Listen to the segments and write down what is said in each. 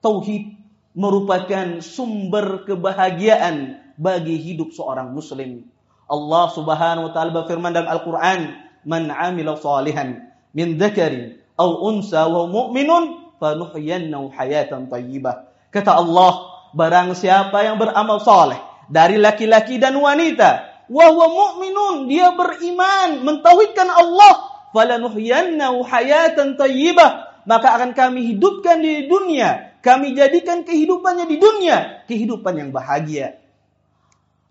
tauhid merupakan sumber kebahagiaan bagi hidup seorang muslim. Allah Subhanahu wa taala berfirman dalam Al-Qur'an, "Man 'amila salihan min dzakarin aw unsa wa mu'minun fanuhyiyannahu hayatan thayyibah." Kata Allah, barang siapa yang beramal saleh dari laki-laki dan wanita, wa huwa mu'minun, dia beriman, mentauhidkan Allah, falanuhyiyannahu hayatan thayyibah, maka akan kami hidupkan di dunia, kami jadikan kehidupannya di dunia, kehidupan yang bahagia.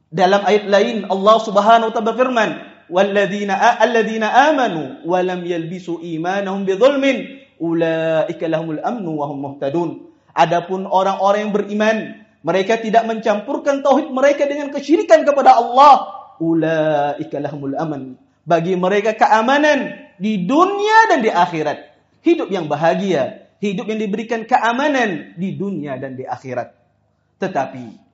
Dalam ayat lain Allah Subhanahu wa taala berfirman, "Walladzina alladzina amanu wa lam yalbisu imanahum bidzulmin, ulaika lahumul amnu wa hum muhtadun." Adapun orang-orang yang beriman, mereka tidak mencampurkan tauhid mereka dengan kesyirikan kepada Allah, ulaika lahumul aman. Bagi mereka keamanan di dunia dan di akhirat. Hidup yang bahagia, hidup yang diberikan keamanan di dunia dan di akhirat. Tetapi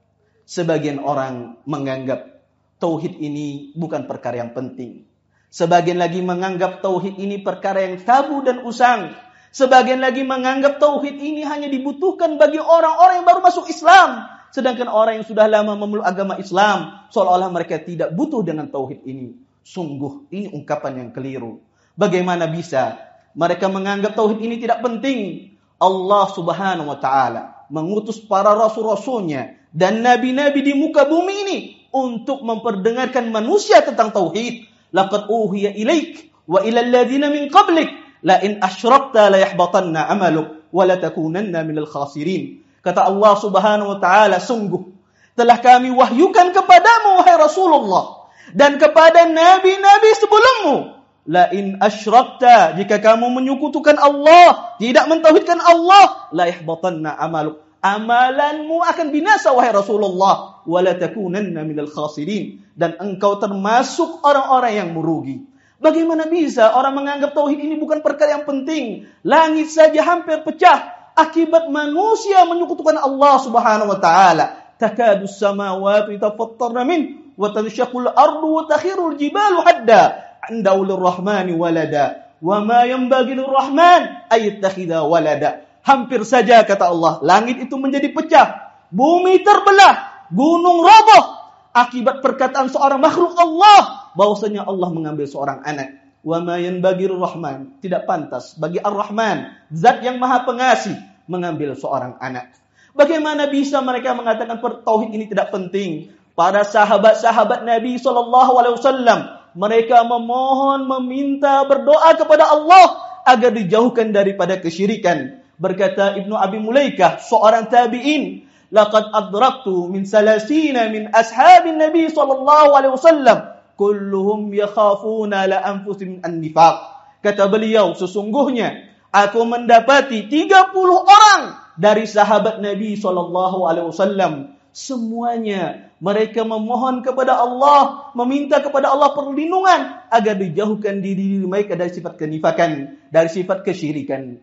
Sebagian orang menganggap tauhid ini bukan perkara yang penting. Sebagian lagi menganggap tauhid ini perkara yang tabu dan usang. Sebagian lagi menganggap tauhid ini hanya dibutuhkan bagi orang-orang yang baru masuk Islam. Sedangkan orang yang sudah lama memeluk agama Islam, seolah-olah mereka tidak butuh dengan tauhid ini. Sungguh, ini ungkapan yang keliru. Bagaimana bisa mereka menganggap tauhid ini tidak penting? Allah Subhanahu wa taala mengutus para rasul-rasulnya dan nabi-nabi di muka bumi ini untuk memperdengarkan manusia tentang tauhid. Laqad uhiya ilaik wa ila alladziina min qablik la in asyrakta la yahbatanna amaluk wa la takunanna minal khasirin. Kata Allah Subhanahu wa taala, sungguh telah kami wahyukan kepadamu wahai Rasulullah dan kepada nabi-nabi sebelummu La in asyrakta jika kamu menyekutukan Allah, tidak mentauhidkan Allah, la yahbatanna amaluk amalanmu akan binasa wahai Rasulullah wala takunanna minal khasirin dan engkau termasuk orang-orang yang merugi. Bagaimana bisa orang menganggap tauhid ini bukan perkara yang penting? Langit saja hampir pecah akibat manusia menyekutukan Allah Subhanahu wa taala. Takadu samawati tafattarna min wa ardu wa jibalu hadda. Andahu lirrahmani walada. Wa ma yanbaghi lirrahman ay walada Hampir saja kata Allah, langit itu menjadi pecah, bumi terbelah, gunung roboh akibat perkataan seorang makhluk Allah bahwasanya Allah mengambil seorang anak. Wa ma yanbaghi rahman, tidak pantas bagi Ar-Rahman, zat yang Maha Pengasih mengambil seorang anak. Bagaimana bisa mereka mengatakan tauhid ini tidak penting? Para sahabat-sahabat Nabi Shallallahu Alaihi Wasallam mereka memohon, meminta, berdoa kepada Allah agar dijauhkan daripada kesyirikan. Berkata Ibnu Abi Mulaikah, seorang tabi'in, laqad adraktu min salasina min ashabin Nabi sallallahu alaihi wasallam kulluhum yakhafuna la anfusihim an-nifaq. Kata beliau, sesungguhnya aku mendapati 30 orang dari sahabat Nabi sallallahu alaihi wasallam semuanya mereka memohon kepada Allah, meminta kepada Allah perlindungan agar dijauhkan diri mereka dari sifat kenifakan, dari sifat kesyirikan.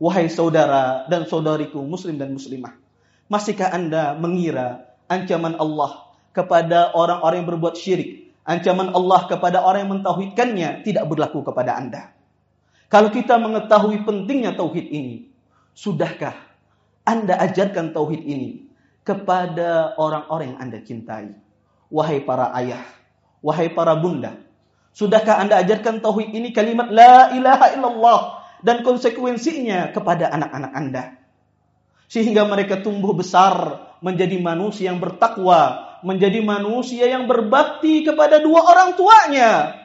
Wahai saudara dan saudariku muslim dan muslimah, masihkah Anda mengira ancaman Allah kepada orang-orang yang berbuat syirik, ancaman Allah kepada orang yang mentauhidkannya tidak berlaku kepada Anda? Kalau kita mengetahui pentingnya tauhid ini, sudahkah Anda ajarkan tauhid ini kepada orang-orang yang Anda cintai? Wahai para ayah, wahai para bunda, sudahkah Anda ajarkan tauhid ini kalimat la ilaha illallah dan konsekuensinya kepada anak-anak Anda. Sehingga mereka tumbuh besar menjadi manusia yang bertakwa, menjadi manusia yang berbakti kepada dua orang tuanya.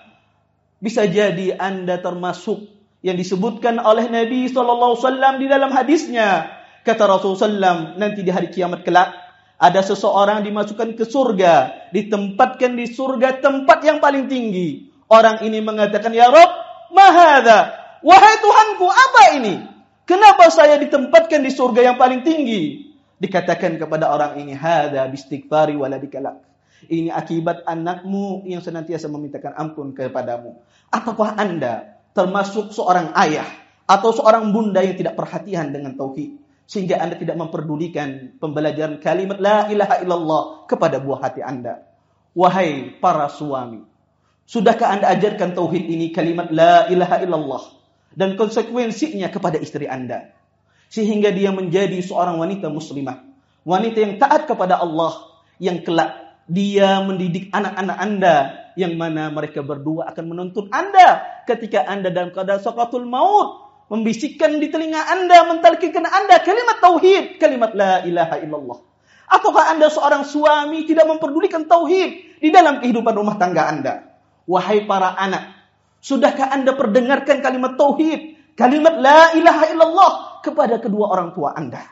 Bisa jadi Anda termasuk yang disebutkan oleh Nabi SAW di dalam hadisnya. Kata Rasulullah nanti di hari kiamat kelak, ada seseorang dimasukkan ke surga, ditempatkan di surga tempat yang paling tinggi. Orang ini mengatakan, Ya Rob, mahada, Wahai Tuhanku, apa ini? Kenapa saya ditempatkan di surga yang paling tinggi? Dikatakan kepada orang ini, hada bistighfari waladikalak. Ini akibat anakmu yang senantiasa memintakan ampun kepadamu. Apakah Anda termasuk seorang ayah atau seorang bunda yang tidak perhatian dengan tauhid sehingga Anda tidak memperdulikan pembelajaran kalimat la ilaha illallah kepada buah hati Anda. Wahai para suami, sudahkah Anda ajarkan tauhid ini kalimat la ilaha illallah dan konsekuensinya kepada istri Anda. sehingga dia menjadi seorang wanita muslimah, wanita yang taat kepada Allah, yang kelak dia mendidik anak-anak Anda yang mana mereka berdua akan menuntun Anda ketika Anda dalam keadaan sakatul maut membisikkan di telinga Anda mentalkinkan Anda kalimat tauhid kalimat la ilaha illallah ataukah Anda seorang suami tidak memperdulikan tauhid di dalam kehidupan rumah tangga Anda wahai para anak sudahkah Anda perdengarkan kalimat tauhid kalimat la ilaha illallah kepada kedua orang tua Anda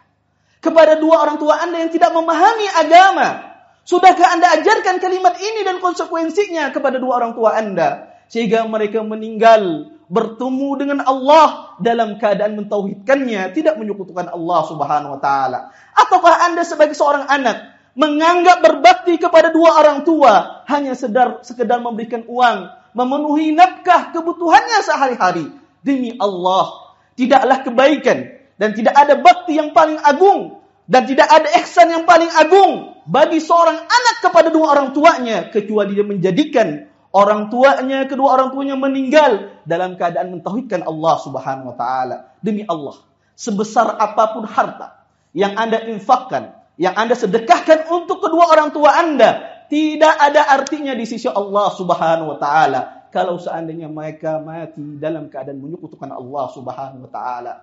kepada dua orang tua Anda yang tidak memahami agama Sudahkah Anda ajarkan kalimat ini dan konsekuensinya kepada dua orang tua Anda? Sehingga mereka meninggal bertemu dengan Allah dalam keadaan mentauhidkannya, tidak menyekutukan Allah Subhanahu wa taala. Ataukah Anda sebagai seorang anak menganggap berbakti kepada dua orang tua hanya sedar sekedar memberikan uang, memenuhi nafkah kebutuhannya sehari-hari demi Allah? Tidaklah kebaikan dan tidak ada bakti yang paling agung dan tidak ada ihsan yang paling agung bagi seorang anak kepada dua orang tuanya kecuali dia menjadikan orang tuanya kedua orang tuanya meninggal dalam keadaan mentauhidkan Allah Subhanahu wa taala demi Allah sebesar apa pun harta yang Anda infakkan yang Anda sedekahkan untuk kedua orang tua Anda tidak ada artinya di sisi Allah Subhanahu wa taala kalau seandainya mereka mati dalam keadaan menyekutukan Allah Subhanahu wa taala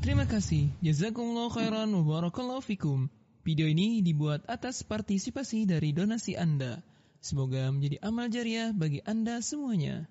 Terima kasih. Jazakumullah khairan wa barakallahu fikum. Video ini dibuat atas partisipasi dari donasi Anda. Semoga menjadi amal jariah bagi Anda semuanya.